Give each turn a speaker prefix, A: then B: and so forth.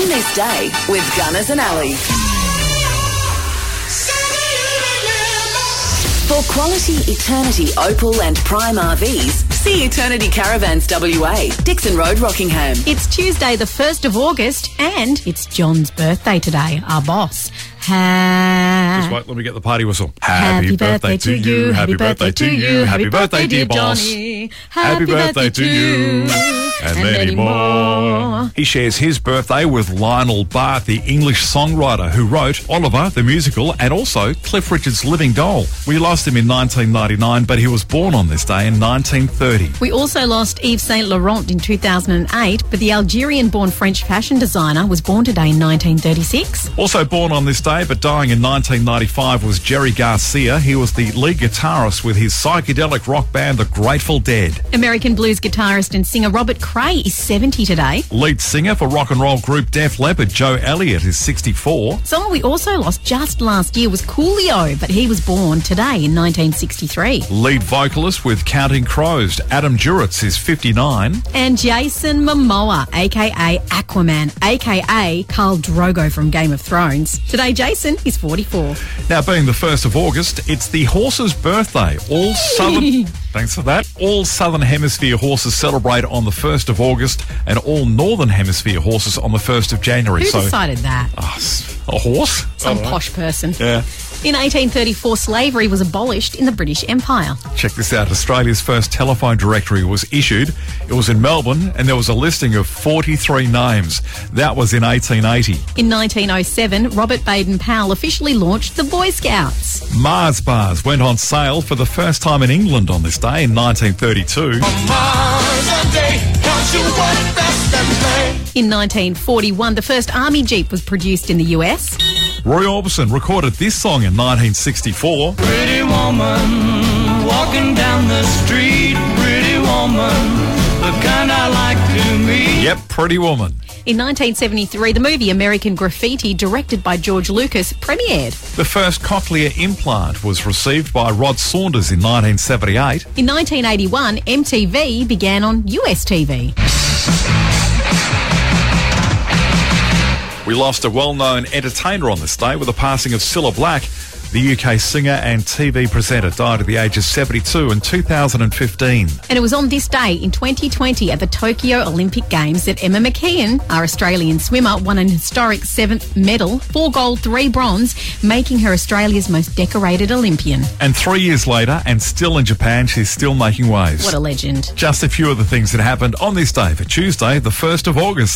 A: On this day with Gunners and Alley. For quality Eternity Opal and Prime RVs, see Eternity Caravans WA, Dixon Road, Rockingham.
B: It's Tuesday, the 1st of August, and it's John's birthday today, our boss. Ha-
C: Just wait, let me get the party whistle.
B: Happy birthday to you, happy birthday to you, happy birthday, dear Johnny.
C: Happy birthday to you. And, many more. He shares his birthday with Lionel Bart, the English songwriter who wrote Oliver, the musical, and also Cliff Richard's Living Doll. We lost him in 1999, but he was born on this day in 1930.
B: We also lost Yves Saint Laurent in 2008, but the Algerian born French fashion designer was born today in 1936.
C: Also born on this day, but dying in 1995, was Jerry Garcia. He was the lead guitarist with his psychedelic rock band, The Grateful Dead.
B: American blues guitarist and singer Robert Cray is 70 today.
C: Lead singer for rock and roll group Def Leppard, Joe Elliott, is 64.
B: Someone we also lost just last year was Coolio, but he was born today in 1963.
C: Lead vocalist with Counting Crows, Adam Duritz, is 59.
B: And Jason Momoa, aka Aquaman, aka Khal Drogo from Game of Thrones. Today, Jason is 44.
C: Now, being the 1st of August, it's the horse's birthday. All southern. Thanks for that. All Southern Hemisphere horses celebrate on the 1st of August, and all Northern Hemisphere horses on the 1st of January.
B: Who
C: so,
B: decided that?
C: S- a horse?
B: Some posh person.
C: Yeah.
B: In 1834, slavery was abolished in the British Empire.
C: Check this out. Australia's first telephone directory was issued. It was in Melbourne, and there was a listing of 43 names. That was in 1880.
B: In 1907, Robert Baden Powell officially launched the Boy Scouts.
C: Mars bars went on sale for the first time in England on this day in 1932.
B: In 1941, the first Army Jeep was produced in the US.
C: Roy Orbison recorded this song in 1964.
D: Pretty woman walking down the street, pretty woman, the kind I like to meet.
C: Yep, Pretty Woman.
B: In 1973, the movie American Graffiti, directed by George Lucas, premiered.
C: The first cochlear implant was received by Rod Saunders in 1978.
B: In 1981, MTV began on US TV.
C: We lost a well-known entertainer on this day with the passing of Cilla Black. The UK singer and TV presenter died at the age of 72 in 2015.
B: And it was on this day in 2020 at the Tokyo Olympic Games that Emma McKeon, our Australian swimmer, won an historic seventh medal, four gold, three bronze, making her Australia's most decorated Olympian.
C: And three years later, and still in Japan, she's still making waves.
B: What a legend.
C: Just a few of the things that happened on this day for Tuesday, the 1st of August.